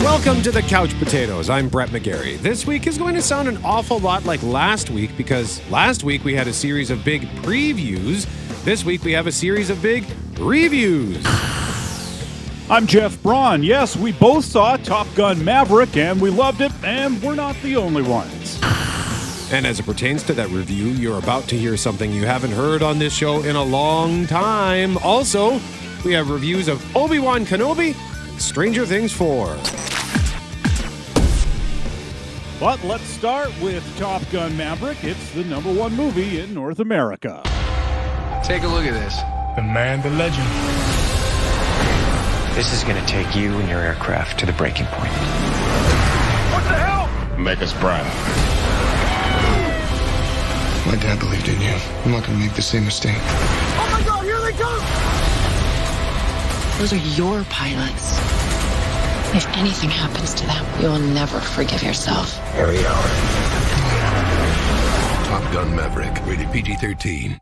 Welcome to the Couch Potatoes. I'm Brett McGarry. This week is going to sound an awful lot like last week because last week we had a series of big previews. This week we have a series of big reviews. I'm Jeff Braun. Yes, we both saw Top Gun Maverick and we loved it, and we're not the only ones. And as it pertains to that review, you're about to hear something you haven't heard on this show in a long time. Also, we have reviews of Obi Wan Kenobi Stranger Things 4. But let's start with Top Gun Maverick. It's the number one movie in North America. Take a look at this. The man, the legend. This is going to take you and your aircraft to the breaking point. What the hell? Make us proud. My dad believed in you. I'm not gonna make the same mistake. Oh my god, here they come! Those are your pilots. If anything happens to them, you'll never forgive yourself. We are. Top Gun Maverick, rated PG 13.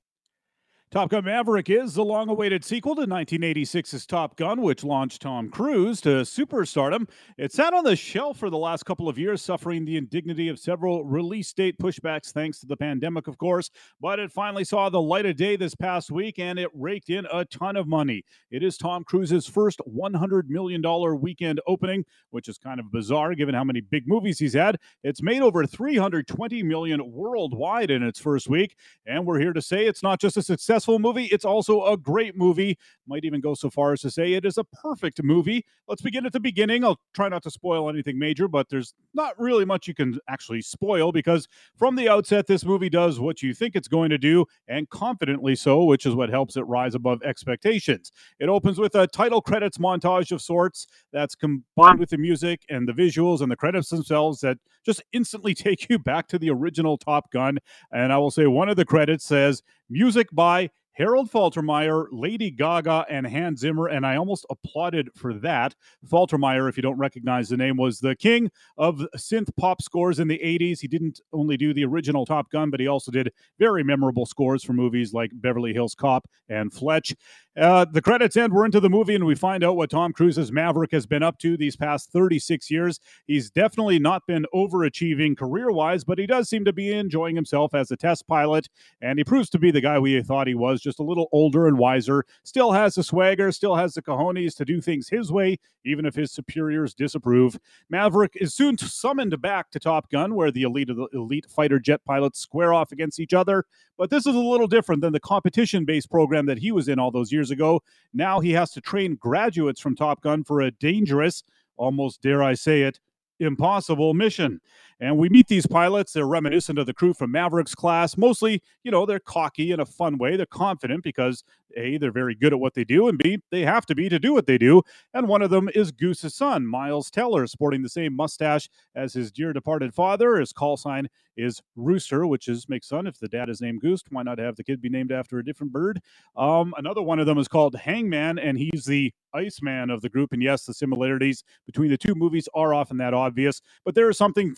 Top Gun Maverick is the long awaited sequel to 1986's Top Gun, which launched Tom Cruise to superstardom. It sat on the shelf for the last couple of years, suffering the indignity of several release date pushbacks thanks to the pandemic, of course. But it finally saw the light of day this past week and it raked in a ton of money. It is Tom Cruise's first $100 million weekend opening, which is kind of bizarre given how many big movies he's had. It's made over 320 million worldwide in its first week. And we're here to say it's not just a successful movie, it's also a great movie. Might even go so far as to say it is a perfect movie. Let's begin at the beginning. I'll try not to spoil anything major, but there's not really much you can actually spoil because from the outset, this movie does what you think it's going to do, and confidently so, which is what helps it rise above expectations. It opens with a title credits montage of sorts that's combined with the music and the visuals and the credits themselves that just instantly take you back to the original Top Gun. And I will say one of the credits says, Music by Harold Faltermeyer, Lady Gaga, and Hans Zimmer, and I almost applauded for that. Faltermeyer, if you don't recognize the name, was the king of synth pop scores in the 80s. He didn't only do the original Top Gun, but he also did very memorable scores for movies like Beverly Hills Cop and Fletch. Uh, the credits end. We're into the movie, and we find out what Tom Cruise's Maverick has been up to these past 36 years. He's definitely not been overachieving career wise, but he does seem to be enjoying himself as a test pilot, and he proves to be the guy we thought he was, just a little older and wiser. Still has the swagger, still has the cojones to do things his way, even if his superiors disapprove. Maverick is soon summoned back to Top Gun, where the elite of the elite fighter jet pilots square off against each other. But this is a little different than the competition based program that he was in all those years ago. Now he has to train graduates from Top Gun for a dangerous, almost dare I say it, impossible mission. And we meet these pilots. They're reminiscent of the crew from Maverick's class. Mostly, you know, they're cocky in a fun way. They're confident because A, they're very good at what they do, and B, they have to be to do what they do. And one of them is Goose's son, Miles Teller, sporting the same mustache as his dear departed father. His call sign is Rooster, which is makes fun. If the dad is named Goose, why not have the kid be named after a different bird? Um, another one of them is called Hangman, and he's the Iceman of the group. And yes, the similarities between the two movies are often that obvious, but there is something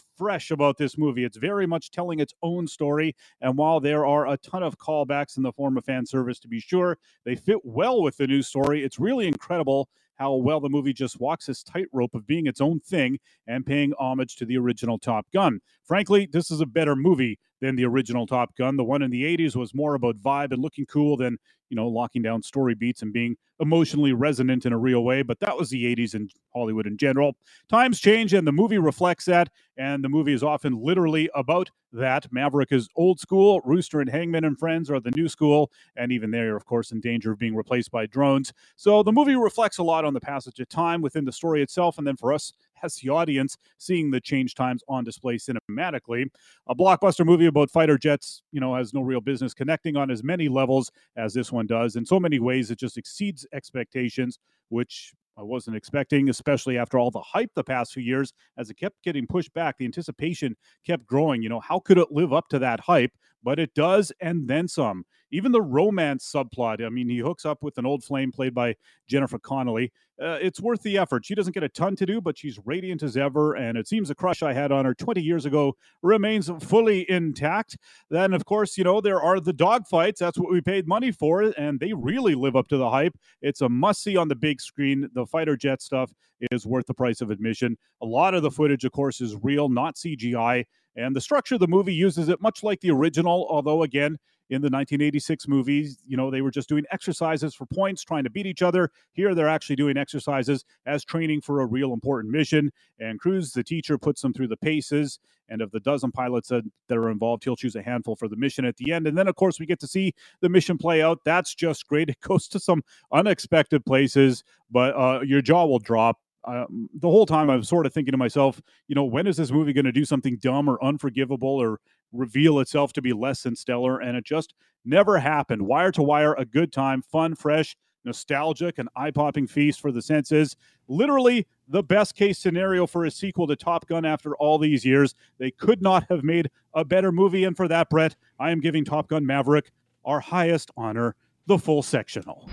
about this movie. It's very much telling its own story. And while there are a ton of callbacks in the form of fan service, to be sure, they fit well with the new story. It's really incredible how well the movie just walks this tightrope of being its own thing and paying homage to the original Top Gun. Frankly, this is a better movie than the original Top Gun. The one in the 80s was more about vibe and looking cool than, you know, locking down story beats and being emotionally resonant in a real way. But that was the 80s in Hollywood in general. Times change and the movie reflects that. And the movie is often literally about that. Maverick is old school. Rooster and Hangman and Friends are the new school. And even they are, of course, in danger of being replaced by drones. So the movie reflects a lot on the passage of time within the story itself. And then for us, as the audience seeing the change times on display cinematically. A blockbuster movie about fighter jets, you know, has no real business connecting on as many levels as this one does. In so many ways, it just exceeds expectations, which I wasn't expecting, especially after all the hype the past few years. As it kept getting pushed back, the anticipation kept growing. You know, how could it live up to that hype? But it does and then some. Even the romance subplot. I mean, he hooks up with an old flame played by Jennifer Connelly. Uh, it's worth the effort. She doesn't get a ton to do, but she's radiant as ever. And it seems the crush I had on her 20 years ago remains fully intact. Then, of course, you know, there are the dogfights. That's what we paid money for. And they really live up to the hype. It's a must see on the big screen. The fighter jet stuff is worth the price of admission. A lot of the footage, of course, is real, not CGI. And the structure of the movie uses it much like the original, although, again, in the 1986 movies, you know, they were just doing exercises for points, trying to beat each other. Here, they're actually doing exercises as training for a real important mission. And Cruise, the teacher, puts them through the paces. And of the dozen pilots that, that are involved, he'll choose a handful for the mission at the end. And then, of course, we get to see the mission play out. That's just great. It goes to some unexpected places, but uh, your jaw will drop. Uh, the whole time I'm sort of thinking to myself, you know, when is this movie going to do something dumb or unforgivable or reveal itself to be less than stellar? And it just never happened. Wire to wire, a good time, fun, fresh, nostalgic, and eye popping feast for the senses. Literally the best case scenario for a sequel to Top Gun after all these years. They could not have made a better movie. And for that, Brett, I am giving Top Gun Maverick our highest honor, the full sectional.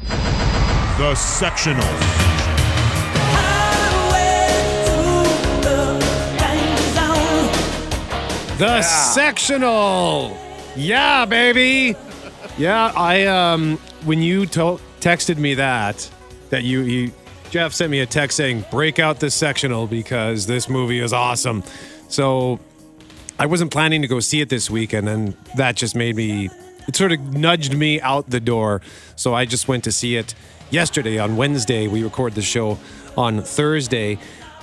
The sectional. The sectional. Yeah, baby. Yeah, I um when you to- texted me that that you, you Jeff sent me a text saying break out this sectional because this movie is awesome. So I wasn't planning to go see it this week and then that just made me it sort of nudged me out the door. So I just went to see it yesterday on Wednesday. We record the show on Thursday.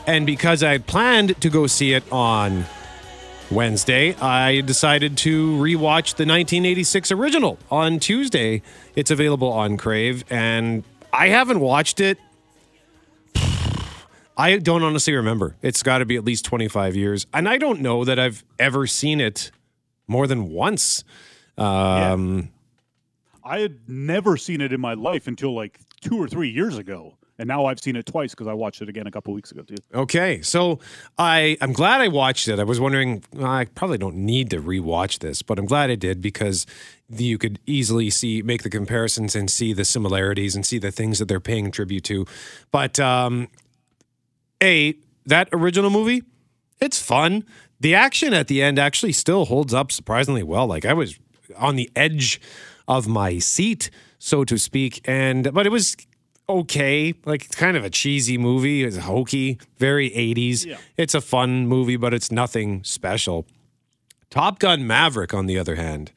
And because I had planned to go see it on Wednesday, I decided to rewatch the 1986 original on Tuesday. It's available on Crave, and I haven't watched it. I don't honestly remember. It's got to be at least 25 years. And I don't know that I've ever seen it more than once. Um, I had never seen it in my life until like two or three years ago. And now I've seen it twice because I watched it again a couple weeks ago, too. Okay, so I I'm glad I watched it. I was wondering I probably don't need to rewatch this, but I'm glad I did because you could easily see make the comparisons and see the similarities and see the things that they're paying tribute to. But um, a that original movie, it's fun. The action at the end actually still holds up surprisingly well. Like I was on the edge of my seat, so to speak, and but it was okay. Like it's kind of a cheesy movie. It's hokey, very 80s. Yeah. It's a fun movie, but it's nothing special. Top Gun Maverick, on the other hand,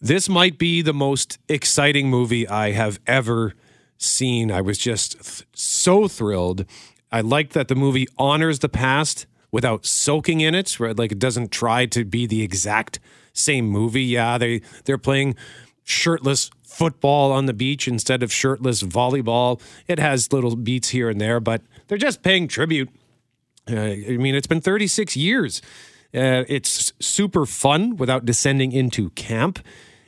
this might be the most exciting movie I have ever seen. I was just th- so thrilled. I like that the movie honors the past without soaking in it, right? Like it doesn't try to be the exact same movie. Yeah, they they're playing shirtless football on the beach instead of shirtless volleyball. It has little beats here and there, but they're just paying tribute. Uh, I mean, it's been 36 years. Uh, it's super fun without descending into camp.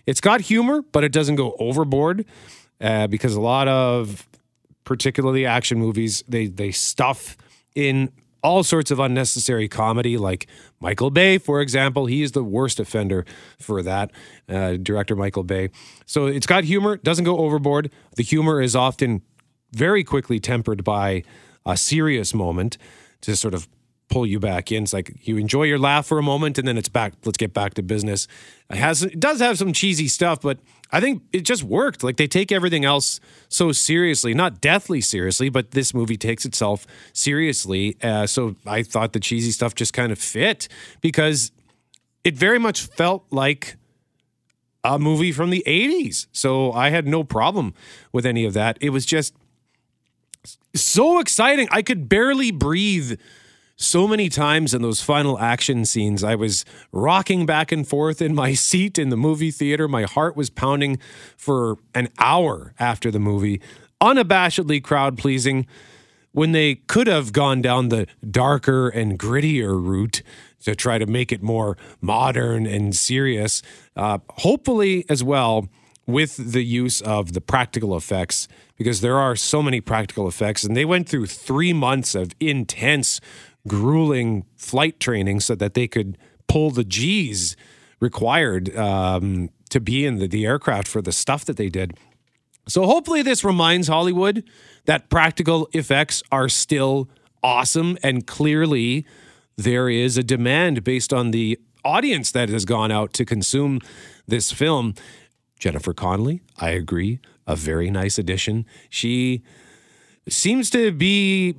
It's got humor, but it doesn't go overboard uh, because a lot of, particularly action movies, they they stuff in all sorts of unnecessary comedy, like Michael Bay, for example. He is the worst offender for that, uh, director Michael Bay. So it's got humor, doesn't go overboard. The humor is often very quickly tempered by a serious moment to sort of pull you back in. It's like you enjoy your laugh for a moment and then it's back. Let's get back to business. It has it does have some cheesy stuff, but I think it just worked. Like they take everything else so seriously, not deathly seriously, but this movie takes itself seriously. Uh, so I thought the cheesy stuff just kind of fit because it very much felt like a movie from the 80s. So I had no problem with any of that. It was just so exciting. I could barely breathe so many times in those final action scenes. I was rocking back and forth in my seat in the movie theater. My heart was pounding for an hour after the movie, unabashedly crowd pleasing when they could have gone down the darker and grittier route to try to make it more modern and serious. Uh, hopefully, as well, with the use of the practical effects, because there are so many practical effects, and they went through three months of intense, grueling flight training so that they could pull the G's required um, to be in the, the aircraft for the stuff that they did. So hopefully this reminds Hollywood that practical effects are still awesome and clearly there is a demand based on the audience that has gone out to consume this film. Jennifer Connelly, I agree, a very nice addition. She seems to be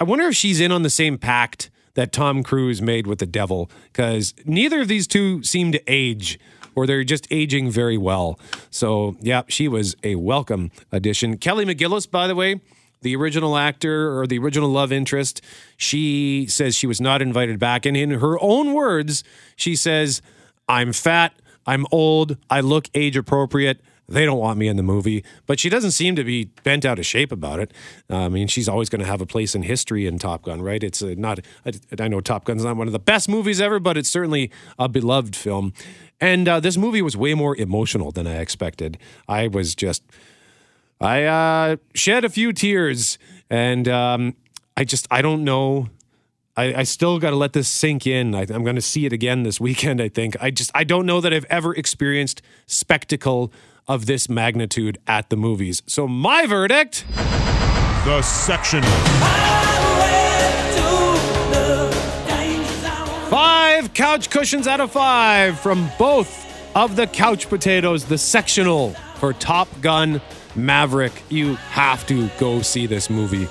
I wonder if she's in on the same pact that Tom Cruise made with the devil cuz neither of these two seem to age or they're just aging very well. So, yeah, she was a welcome addition. Kelly McGillis, by the way, the original actor or the original love interest, she says she was not invited back. And in her own words, she says, I'm fat, I'm old, I look age appropriate. They don't want me in the movie, but she doesn't seem to be bent out of shape about it. Uh, I mean, she's always going to have a place in history in Top Gun, right? It's not. I, know Top Gun's not one of the best movies ever, but it's certainly a beloved film. And uh, this movie was way more emotional than I expected. I was just, I uh, shed a few tears, and um, I just, I don't know. I, I still got to let this sink in. I, I'm going to see it again this weekend. I think. I just, I don't know that I've ever experienced spectacle of this magnitude at the movies. So my verdict: The sectional. Five couch cushions out of five from both of the couch potatoes, the sectional for Top Gun Maverick. You have to go see this movie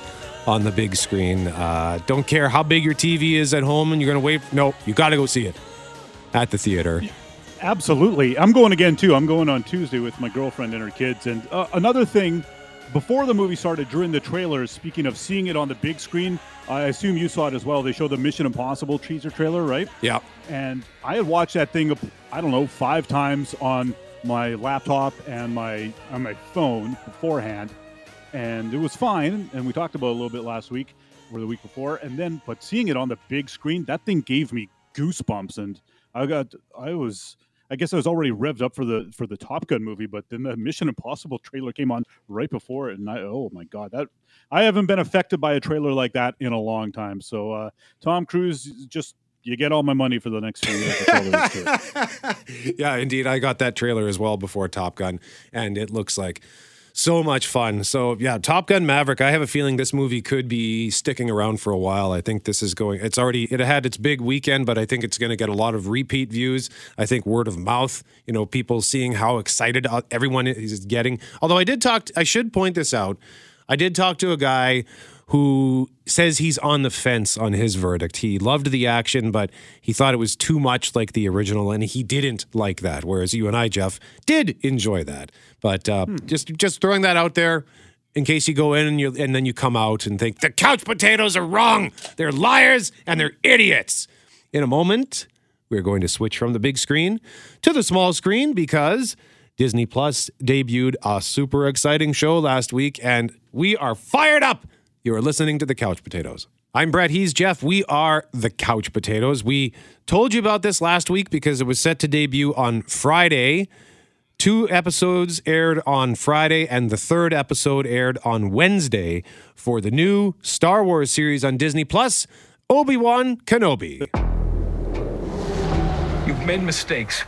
on the big screen. Uh, don't care how big your TV is at home and you're going to wait. No, you got to go see it at the theater. Absolutely. I'm going again too. I'm going on Tuesday with my girlfriend and her kids. And uh, another thing, before the movie started, during the trailers, speaking of seeing it on the big screen, I assume you saw it as well. They showed the Mission Impossible teaser trailer, right? Yeah. And I had watched that thing, I don't know, five times on my laptop and my on my phone beforehand, and it was fine. And we talked about it a little bit last week or the week before, and then but seeing it on the big screen, that thing gave me goosebumps, and I got I was. I guess I was already revved up for the for the Top Gun movie, but then the Mission Impossible trailer came on right before it, and I oh my god, that I haven't been affected by a trailer like that in a long time. So uh, Tom Cruise just you get all my money for the next few years. Yeah, indeed. I got that trailer as well before Top Gun, and it looks like so much fun. So, yeah, Top Gun Maverick. I have a feeling this movie could be sticking around for a while. I think this is going, it's already, it had its big weekend, but I think it's going to get a lot of repeat views. I think word of mouth, you know, people seeing how excited uh, everyone is getting. Although I did talk, I should point this out. I did talk to a guy who says he's on the fence on his verdict. He loved the action, but he thought it was too much like the original, and he didn't like that. Whereas you and I, Jeff, did enjoy that. But uh, hmm. just just throwing that out there in case you go in and you and then you come out and think the couch potatoes are wrong. They're liars and they're idiots. In a moment, we're going to switch from the big screen to the small screen because Disney Plus debuted a super exciting show last week, and we are fired up you are listening to the Couch Potatoes. I'm Brett. He's Jeff. We are the Couch Potatoes. We told you about this last week because it was set to debut on Friday. Two episodes aired on Friday, and the third episode aired on Wednesday for the new Star Wars series on Disney Plus, Obi Wan Kenobi. You've made mistakes.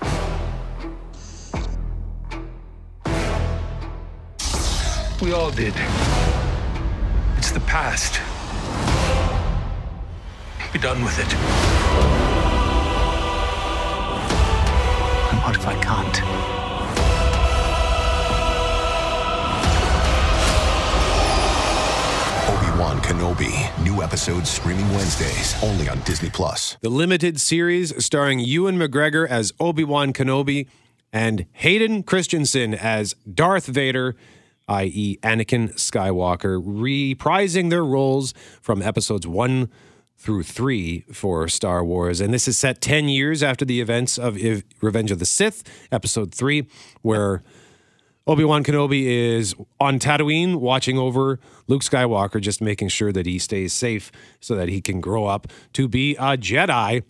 We all did. It's the past. Be done with it. And what if I can't? Obi-Wan Kenobi. New episodes streaming Wednesdays only on Disney Plus. The limited series starring Ewan McGregor as Obi-Wan Kenobi and Hayden Christensen as Darth Vader i.e., Anakin Skywalker, reprising their roles from episodes one through three for Star Wars. And this is set 10 years after the events of Revenge of the Sith, episode three, where Obi Wan Kenobi is on Tatooine watching over Luke Skywalker, just making sure that he stays safe so that he can grow up to be a Jedi.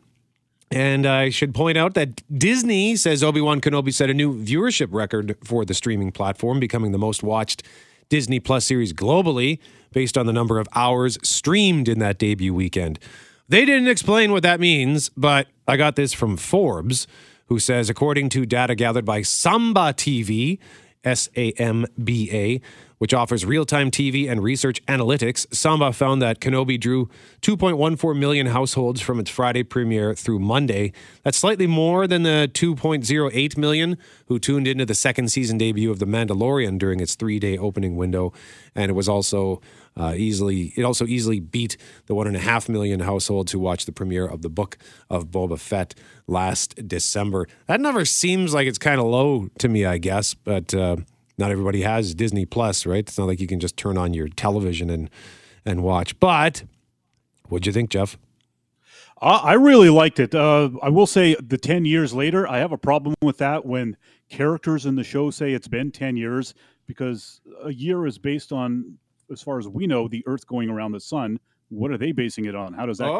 And I should point out that Disney says Obi Wan Kenobi set a new viewership record for the streaming platform, becoming the most watched Disney Plus series globally based on the number of hours streamed in that debut weekend. They didn't explain what that means, but I got this from Forbes, who says, according to data gathered by Samba TV, S A M B A, which offers real time TV and research analytics, Samba found that Kenobi drew 2.14 million households from its Friday premiere through Monday. That's slightly more than the 2.08 million who tuned into the second season debut of The Mandalorian during its three day opening window. And it was also uh, easily, it also easily beat the one and a half million households who watched the premiere of the book of Boba Fett last December. That number seems like it's kind of low to me, I guess, but. Uh, not everybody has Disney Plus, right? It's not like you can just turn on your television and and watch. But what'd you think, Jeff? Uh, I really liked it. Uh, I will say, the ten years later, I have a problem with that when characters in the show say it's been ten years because a year is based on, as far as we know, the Earth going around the sun. What are they basing it on? How does that Oh.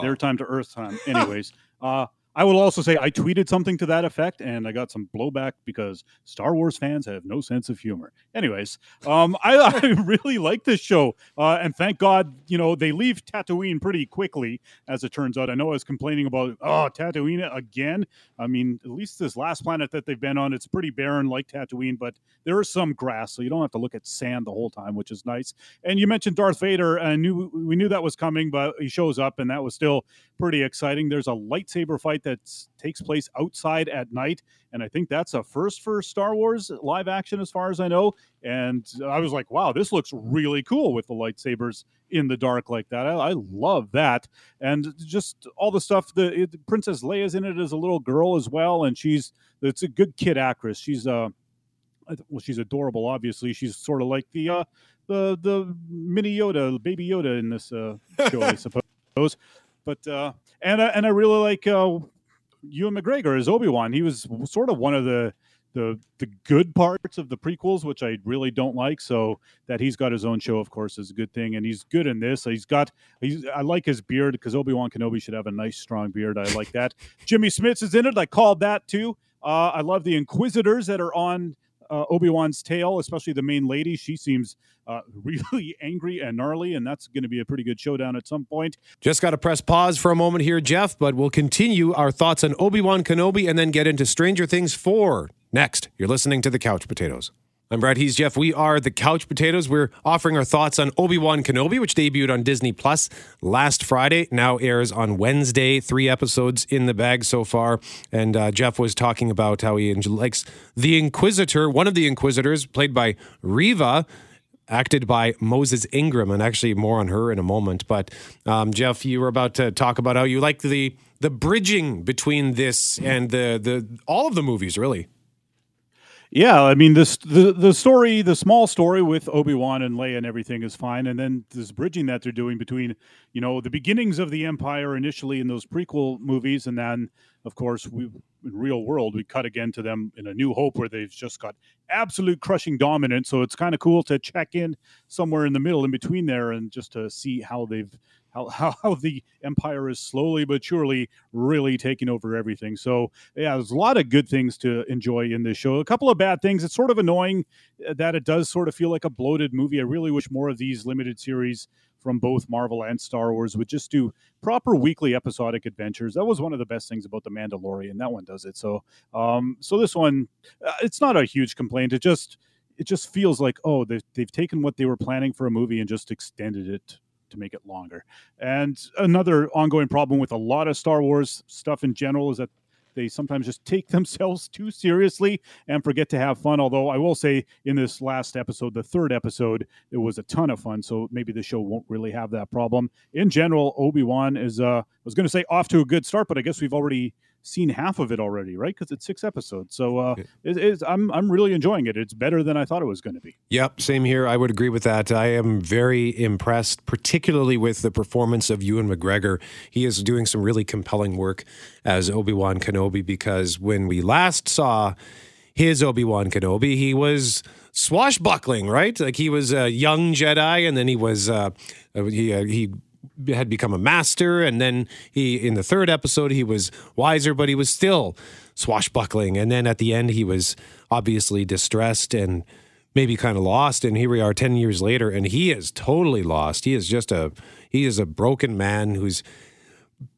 compare their time to Earth time? Anyways, uh, I will also say I tweeted something to that effect, and I got some blowback because Star Wars fans have no sense of humor. Anyways, um, I, I really like this show, uh, and thank God, you know, they leave Tatooine pretty quickly, as it turns out. I know I was complaining about oh Tatooine again. I mean, at least this last planet that they've been on, it's pretty barren like Tatooine, but there is some grass, so you don't have to look at sand the whole time, which is nice. And you mentioned Darth Vader, and knew we knew that was coming, but he shows up, and that was still pretty exciting. There's a lightsaber fight that takes place outside at night, and I think that's a first for Star Wars live action, as far as I know. And I was like, wow, this looks really cool with the lightsabers in the dark like that. I, I love that, and just all the stuff. The it, Princess Leia's in it as a little girl as well, and she's it's a good kid actress. She's uh well, she's adorable. Obviously, she's sort of like the uh, the the mini Yoda, baby Yoda in this uh, show, I suppose. But uh, and and I really like uh, Ewan McGregor as Obi Wan. He was sort of one of the the the good parts of the prequels, which I really don't like. So that he's got his own show, of course, is a good thing, and he's good in this. He's got he's I like his beard because Obi Wan Kenobi should have a nice strong beard. I like that. Jimmy Smits is in it. I called that too. Uh, I love the Inquisitors that are on uh, Obi Wan's tail, especially the main lady. She seems uh, really angry and gnarly, and that's going to be a pretty good showdown at some point. Just got to press pause for a moment here, Jeff, but we'll continue our thoughts on Obi Wan Kenobi and then get into Stranger Things 4 next. You're listening to The Couch Potatoes. I'm Brett. He's Jeff. We are The Couch Potatoes. We're offering our thoughts on Obi Wan Kenobi, which debuted on Disney Plus last Friday, now airs on Wednesday. Three episodes in the bag so far. And uh, Jeff was talking about how he likes the Inquisitor, one of the Inquisitors, played by Reva acted by Moses Ingram, and actually more on her in a moment. But um, Jeff, you were about to talk about how you like the the bridging between this and the the all of the movies, really. Yeah, I mean this the the story, the small story with Obi Wan and Leia and everything is fine, and then this bridging that they're doing between you know the beginnings of the Empire initially in those prequel movies, and then of course we in real world we cut again to them in a New Hope where they've just got absolute crushing dominance. So it's kind of cool to check in somewhere in the middle, in between there, and just to see how they've how, how, how the empire is slowly but surely really taking over everything. So yeah, there's a lot of good things to enjoy in this show. A couple of bad things. It's sort of annoying uh, that it does sort of feel like a bloated movie. I really wish more of these limited series from both Marvel and Star Wars would just do proper weekly episodic adventures. That was one of the best things about the Mandalorian. That one does it. So um so this one uh, it's not a huge complaint. It just it just feels like oh they've, they've taken what they were planning for a movie and just extended it to make it longer. And another ongoing problem with a lot of Star Wars stuff in general is that they sometimes just take themselves too seriously and forget to have fun. Although I will say, in this last episode, the third episode, it was a ton of fun. So maybe the show won't really have that problem. In general, Obi Wan is, uh, I was going to say off to a good start, but I guess we've already seen half of it already, right? Because it's six episodes. So uh, it, it's, I'm I'm really enjoying it. It's better than I thought it was going to be. Yep, same here. I would agree with that. I am very impressed, particularly with the performance of Ewan McGregor. He is doing some really compelling work as Obi Wan Kenobi because when we last saw his Obi Wan Kenobi, he was swashbuckling, right? Like he was a young Jedi, and then he was uh, he uh, he had become a master, and then he in the third episode he was wiser, but he was still swashbuckling, and then at the end he was obviously distressed and maybe kind of lost. And here we are 10 years later and he is totally lost. He is just a he is a broken man who's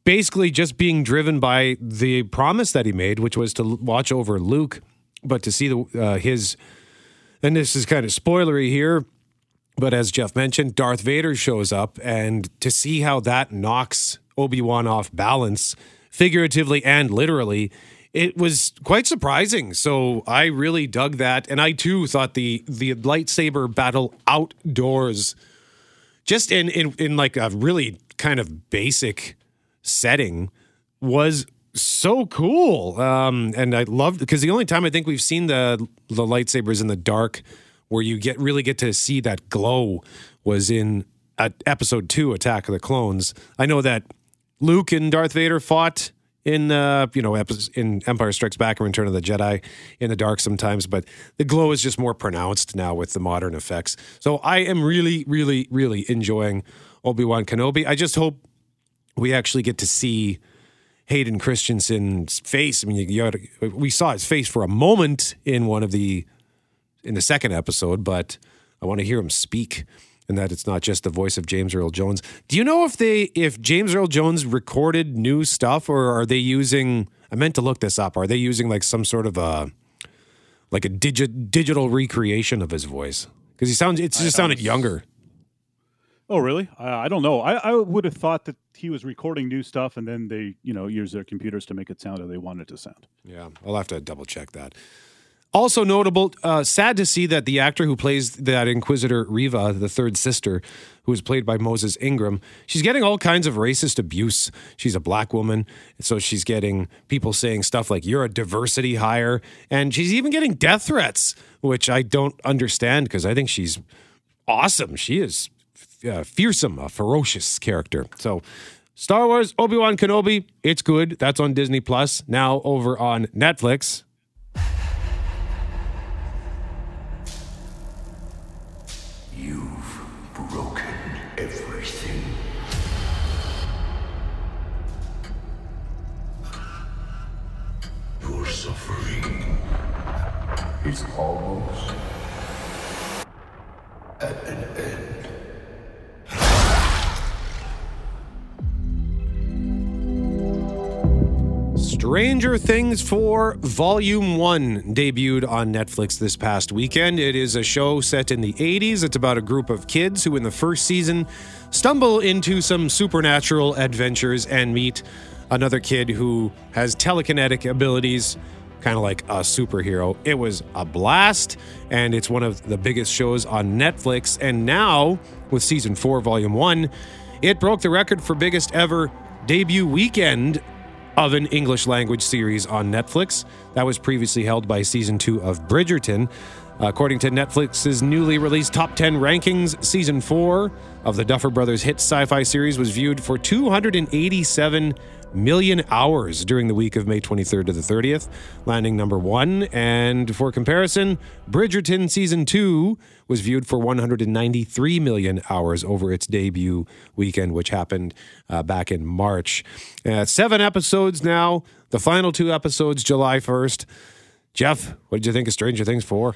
basically just being driven by the promise that he made, which was to watch over Luke, but to see the uh, his, and this is kind of spoilery here, but as Jeff mentioned, Darth Vader shows up, and to see how that knocks Obi Wan off balance, figuratively and literally, it was quite surprising. So I really dug that, and I too thought the the lightsaber battle outdoors, just in in in like a really kind of basic setting, was so cool. Um, and I loved because the only time I think we've seen the the lightsabers in the dark, where you get really get to see that glow, was in episode two, Attack of the Clones. I know that Luke and Darth Vader fought in uh, you know in Empire Strikes Back and Return of the Jedi in the dark sometimes, but the glow is just more pronounced now with the modern effects. So I am really, really, really enjoying Obi Wan Kenobi. I just hope we actually get to see Hayden Christensen's face. I mean, you, you gotta, we saw his face for a moment in one of the in the second episode, but I want to hear him speak and that it's not just the voice of James Earl Jones. Do you know if they if James Earl Jones recorded new stuff or are they using I meant to look this up. Are they using like some sort of a like a digi- digital recreation of his voice? Because he sounds it just sounded younger. Oh, really? I, I don't know. I, I would have thought that he was recording new stuff, and then they, you know, use their computers to make it sound how they want it to sound. Yeah, I'll have to double check that. Also notable, uh, sad to see that the actor who plays that Inquisitor Reva, the third sister, who is played by Moses Ingram, she's getting all kinds of racist abuse. She's a black woman, so she's getting people saying stuff like "you're a diversity hire," and she's even getting death threats, which I don't understand because I think she's awesome. She is uh, fearsome, a ferocious character. So. Star Wars Obi Wan Kenobi, it's good. That's on Disney Plus. Now over on Netflix. Broken everything. Your suffering is almost at an end. Stranger Things 4 Volume 1 debuted on Netflix this past weekend. It is a show set in the 80s. It's about a group of kids who, in the first season, stumble into some supernatural adventures and meet another kid who has telekinetic abilities, kind of like a superhero. It was a blast, and it's one of the biggest shows on Netflix. And now, with season 4, Volume 1, it broke the record for biggest ever debut weekend of an English language series on Netflix. That was previously held by season two of Bridgerton. According to Netflix's newly released top 10 rankings, season four of the Duffer Brothers hit sci fi series was viewed for 287 million hours during the week of May 23rd to the 30th, landing number one. And for comparison, Bridgerton season two was viewed for 193 million hours over its debut weekend, which happened uh, back in March. Uh, seven episodes now, the final two episodes July 1st. Jeff, what did you think of Stranger Things 4?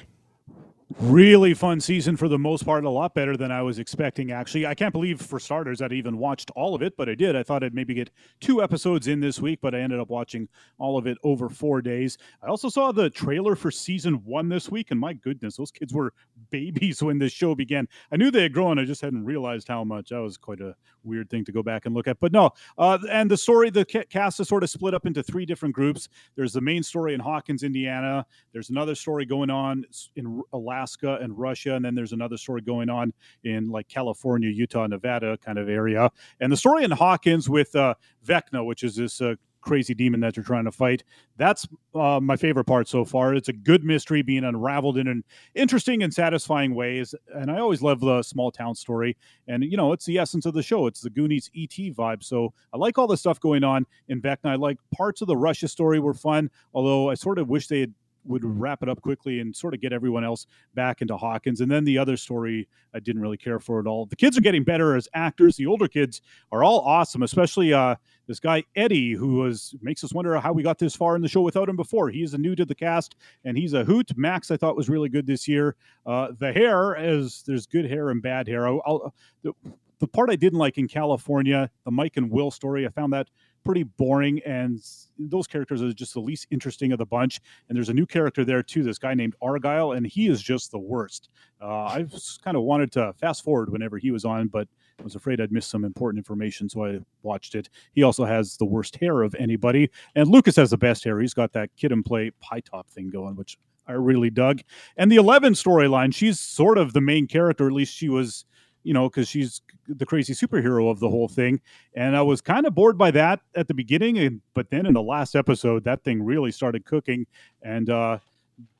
Really fun season for the most part, a lot better than I was expecting, actually. I can't believe, for starters, that I even watched all of it, but I did. I thought I'd maybe get two episodes in this week, but I ended up watching all of it over four days. I also saw the trailer for season one this week, and my goodness, those kids were babies when this show began. I knew they had grown, I just hadn't realized how much. That was quite a weird thing to go back and look at. But no, uh, and the story, the cast is sort of split up into three different groups. There's the main story in Hawkins, Indiana. There's another story going on in Alaska and Russia, and then there's another story going on in like California, Utah, Nevada kind of area. And the story in Hawkins with uh, Vecna, which is this uh, crazy demon that you're trying to fight. That's uh, my favorite part so far. It's a good mystery being unraveled in an interesting and satisfying ways. And I always love the small town story. And, you know, it's the essence of the show. It's the Goonies ET vibe. So I like all the stuff going on in Vecna. I like parts of the Russia story were fun, although I sort of wish they had would wrap it up quickly and sort of get everyone else back into Hawkins. And then the other story, I didn't really care for at all. The kids are getting better as actors. The older kids are all awesome, especially uh, this guy Eddie, who was makes us wonder how we got this far in the show without him before. He's a new to the cast, and he's a hoot. Max, I thought was really good this year. Uh, the hair is there's good hair and bad hair. I'll, I'll, the, the part I didn't like in California, the Mike and Will story, I found that pretty boring, and those characters are just the least interesting of the bunch. And there's a new character there too, this guy named Argyle, and he is just the worst. Uh, I've kind of wanted to fast forward whenever he was on, but I was afraid I'd miss some important information, so I watched it. He also has the worst hair of anybody, and Lucas has the best hair. He's got that Kid 'n Play pie top thing going, which I really dug. And the Eleven storyline, she's sort of the main character, at least she was, you know, because she's the crazy superhero of the whole thing. And I was kind of bored by that at the beginning, and but then in the last episode, that thing really started cooking and uh,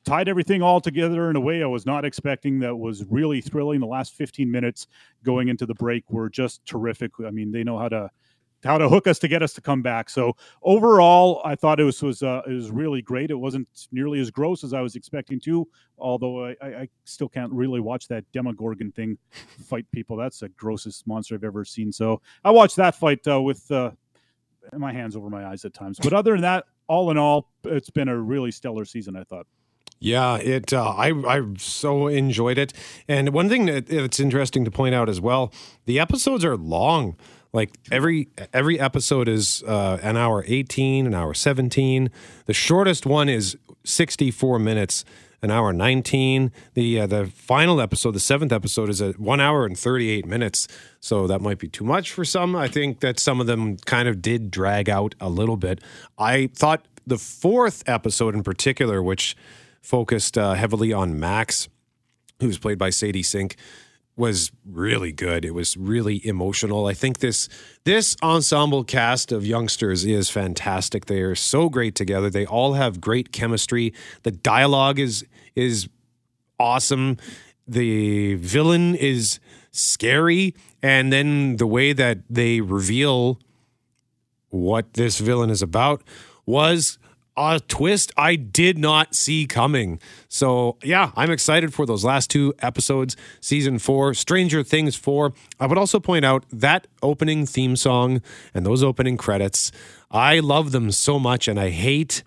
tied everything all together in a way I was not expecting. That was really thrilling. The last 15 minutes going into the break were just terrific. I mean, they know how to how to hook us to get us to come back. So overall, I thought it was was uh, it was really great. It wasn't nearly as gross as I was expecting to, although I, I still can't really watch that Demogorgon thing fight people. That's the grossest monster I've ever seen. So I watched that fight uh, with uh, my hands over my eyes at times. But other than that, all in all, it's been a really stellar season. I thought. Yeah, it. Uh, I I so enjoyed it, and one thing that it's interesting to point out as well, the episodes are long. Like every every episode is uh, an hour eighteen, an hour seventeen. The shortest one is sixty four minutes, an hour nineteen. The uh, the final episode, the seventh episode, is at one hour and thirty eight minutes. So that might be too much for some. I think that some of them kind of did drag out a little bit. I thought the fourth episode in particular, which focused uh, heavily on Max, who's played by Sadie Sink was really good. It was really emotional. I think this this ensemble cast of youngsters is fantastic. They are so great together. They all have great chemistry. The dialogue is is awesome. The villain is scary and then the way that they reveal what this villain is about was a twist I did not see coming. So, yeah, I'm excited for those last two episodes, season four, Stranger Things 4. I would also point out that opening theme song and those opening credits, I love them so much, and I hate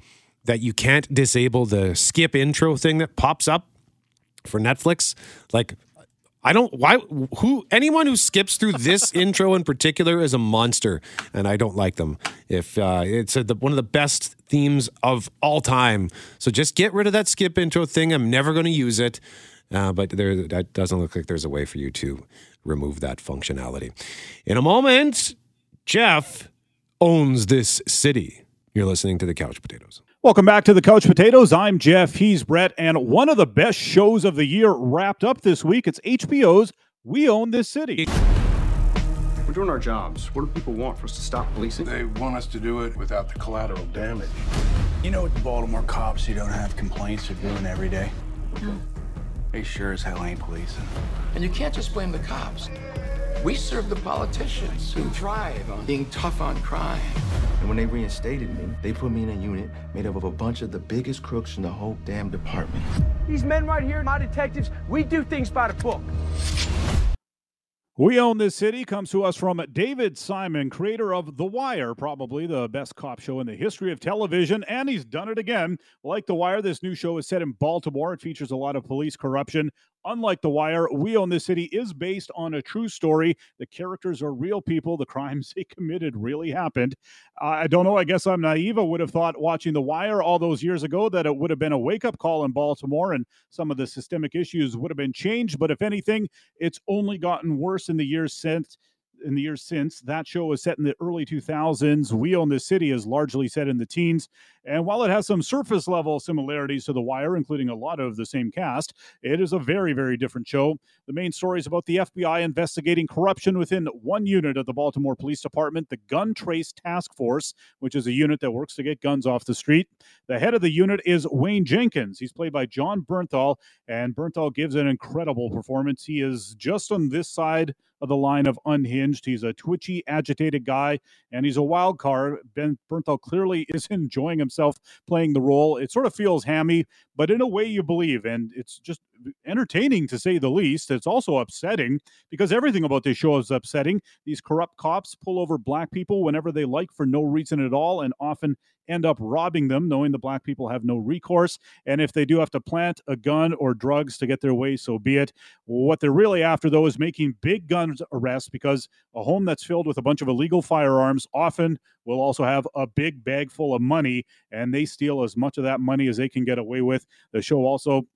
that you can't disable the skip intro thing that pops up for Netflix. Like, I don't why who anyone who skips through this intro in particular is a monster, and I don't like them. If uh, it's a, the, one of the best themes of all time, so just get rid of that skip intro thing. I'm never going to use it, uh, but there that doesn't look like there's a way for you to remove that functionality. In a moment, Jeff owns this city. You're listening to the Couch Potatoes. Welcome back to the Couch Potatoes. I'm Jeff. He's Brett. And one of the best shows of the year wrapped up this week. It's HBO's We Own This City. We're doing our jobs. What do people want for us to stop policing? They want us to do it without the collateral damage. You know what the Baltimore cops you don't have complaints are doing every day? No. They sure as hell ain't policing. And you can't just blame the cops. We serve the politicians who thrive on being tough on crime. And when they reinstated me, they put me in a unit made up of a bunch of the biggest crooks in the whole damn department. These men right here, my detectives, we do things by the book. We Own This City comes to us from David Simon, creator of The Wire, probably the best cop show in the history of television, and he's done it again. Like The Wire, this new show is set in Baltimore. It features a lot of police corruption. Unlike The Wire, We Own This City is based on a true story. The characters are real people. The crimes they committed really happened. Uh, I don't know. I guess I'm naive. I would have thought watching The Wire all those years ago that it would have been a wake up call in Baltimore and some of the systemic issues would have been changed. But if anything, it's only gotten worse in the years since in the years since. That show was set in the early 2000s. We Own This City is largely set in the teens. And while it has some surface level similarities to The Wire, including a lot of the same cast, it is a very, very different show. The main story is about the FBI investigating corruption within one unit of the Baltimore Police Department, the Gun Trace Task Force, which is a unit that works to get guns off the street. The head of the unit is Wayne Jenkins. He's played by Jon Bernthal, and Bernthal gives an incredible performance. He is just on this side of the line of unhinged. He's a twitchy, agitated guy, and he's a wild card. Ben Bernthal clearly is enjoying himself playing the role. It sort of feels hammy, but in a way you believe, and it's just entertaining to say the least. It's also upsetting because everything about this show is upsetting. These corrupt cops pull over black people whenever they like for no reason at all and often end up robbing them, knowing the black people have no recourse. And if they do have to plant a gun or drugs to get their way, so be it. What they're really after, though, is making big gun arrests because a home that's filled with a bunch of illegal firearms often will also have a big bag full of money, and they steal as much of that money as they can get away with. The show also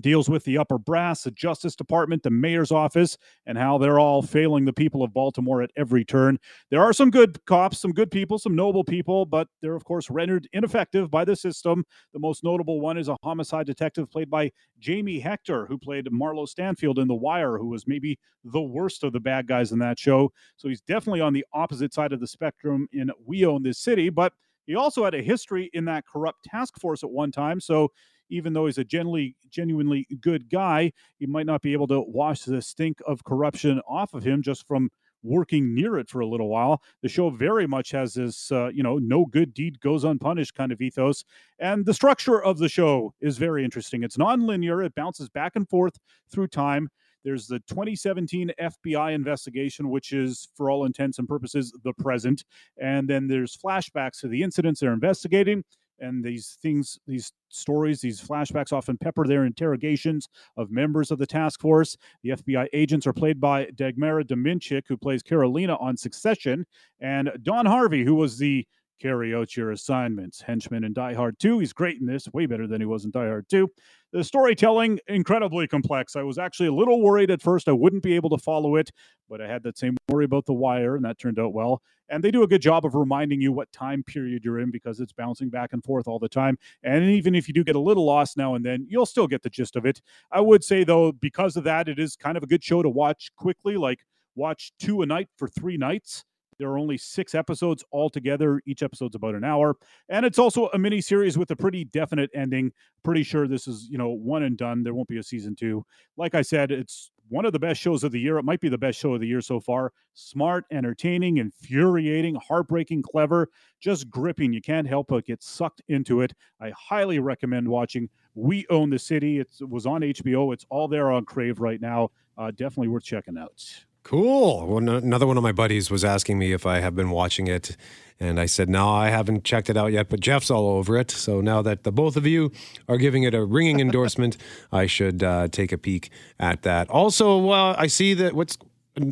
deals with the upper brass, the Justice Department, the mayor's office, and how they're all failing the people of Baltimore at every turn. There are some good cops, some good people, some noble people, but they're, of course, rendered ineffective by the system. The most notable one is a homicide detective played by Jamie Hector, who played Marlo Stanfield in The Wire, who was maybe the worst of the bad guys in that show. So he's definitely on the opposite side of the spectrum in We Own This City, but he also had a history in that corrupt task force at one time. So even though he's a genuinely genuinely good guy, he might not be able to wash the stink of corruption off of him just from working near it for a little while. The show very much has this, uh, you know, no good deed goes unpunished kind of ethos. And the structure of the show is very interesting. It's non-linear. It bounces back and forth through time. There's the 2017 FBI investigation, which is, for all intents and purposes, the present. And then there's flashbacks to the incidents they're investigating and these things, these stories, these flashbacks often pepper their interrogations of members of the task force. The FBI agents are played by Dagmara Dominczyk, who plays Karolina on Succession, and Don Harvey, who was the carry out your assignments. Henchman in Die Hard 2. He's great in this, way better than he was in Die Hard 2. The storytelling, incredibly complex. I was actually a little worried at first I wouldn't be able to follow it, but I had that same worry about The Wire, and that turned out well. And they do a good job of reminding you what time period you're in because it's bouncing back and forth all the time. And even if you do get a little lost now and then, you'll still get the gist of it. I would say, though, because of that, it is kind of a good show to watch quickly, like watch two a night for three nights there are only six episodes altogether. Each episode's about an hour. And it's also a mini series with a pretty definite ending. Pretty sure this is, you know, one and done. There won't be a season two. Like I said, it's one of the best shows of the year. It might be the best show of the year so far. Smart, entertaining, infuriating, heartbreaking, clever, just gripping. You can't help but get sucked into it. I highly recommend watching We Own the City. It's, it was on HBO. It's all there on Crave right now. Uh, definitely worth checking out. Cool. Well, another one of my buddies was asking me if I have been watching it, and I said no, I haven't checked it out yet. But Jeff's all over it, so now that the both of you are giving it a ringing endorsement, I should uh, take a peek at that. Also, uh, I see that what's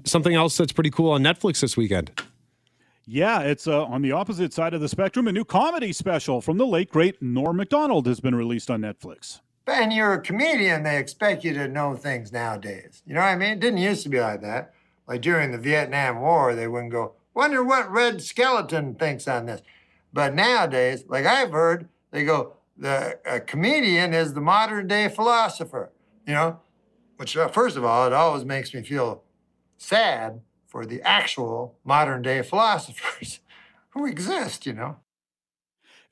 something else that's pretty cool on Netflix this weekend. Yeah, it's uh, on the opposite side of the spectrum. A new comedy special from the late great Norm Macdonald has been released on Netflix. Ben, you're a comedian. They expect you to know things nowadays. You know what I mean? It didn't used to be like that. Like during the Vietnam War, they wouldn't go, wonder what Red Skelton thinks on this. But nowadays, like I've heard, they go, the comedian is the modern day philosopher, you know, which, uh, first of all, it always makes me feel sad for the actual modern day philosophers who exist, you know.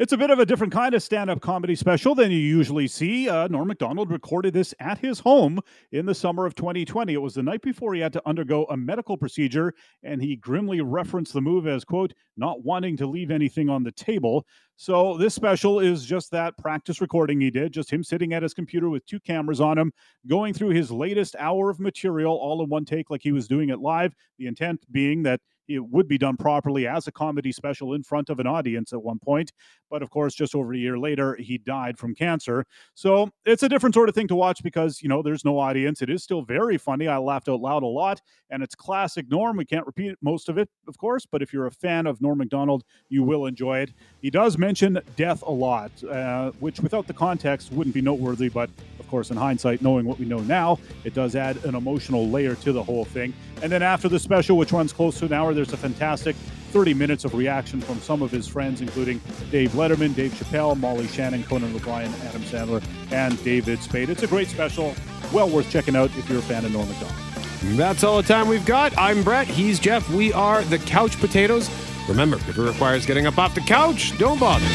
It's a bit of a different kind of stand up comedy special than you usually see. Uh, Norm Macdonald recorded this at his home in the summer of 2020. It was the night before he had to undergo a medical procedure, and he grimly referenced the move as, quote, not wanting to leave anything on the table. So this special is just that practice recording he did, just him sitting at his computer with two cameras on him, going through his latest hour of material all in one take like he was doing it live. The intent being that it would be done properly as a comedy special in front of an audience at one point. But of course, just over a year later, he died from cancer. So it's a different sort of thing to watch because, you know, there's no audience. It is still very funny. I laughed out loud a lot, and it's classic Norm. We can't repeat most of it, of course, but if you're a fan of Norm Macdonald, you will enjoy it. He does mention death a lot, uh, which without the context wouldn't be noteworthy, but of course, in hindsight, knowing what we know now, it does add an emotional layer to the whole thing. And then after the special, which runs close to an there's a fantastic 30 minutes of reaction from some of his friends, including Dave Letterman, Dave Chappelle, Molly Shannon, Conan O'Brien, Adam Sandler, and David Spade. It's a great special, well worth checking out if you're a fan of Norm Macdonald. That's all the time we've got. I'm Brett. He's Jeff. We are the Couch Potatoes. Remember, if it requires getting up off the couch, don't bother.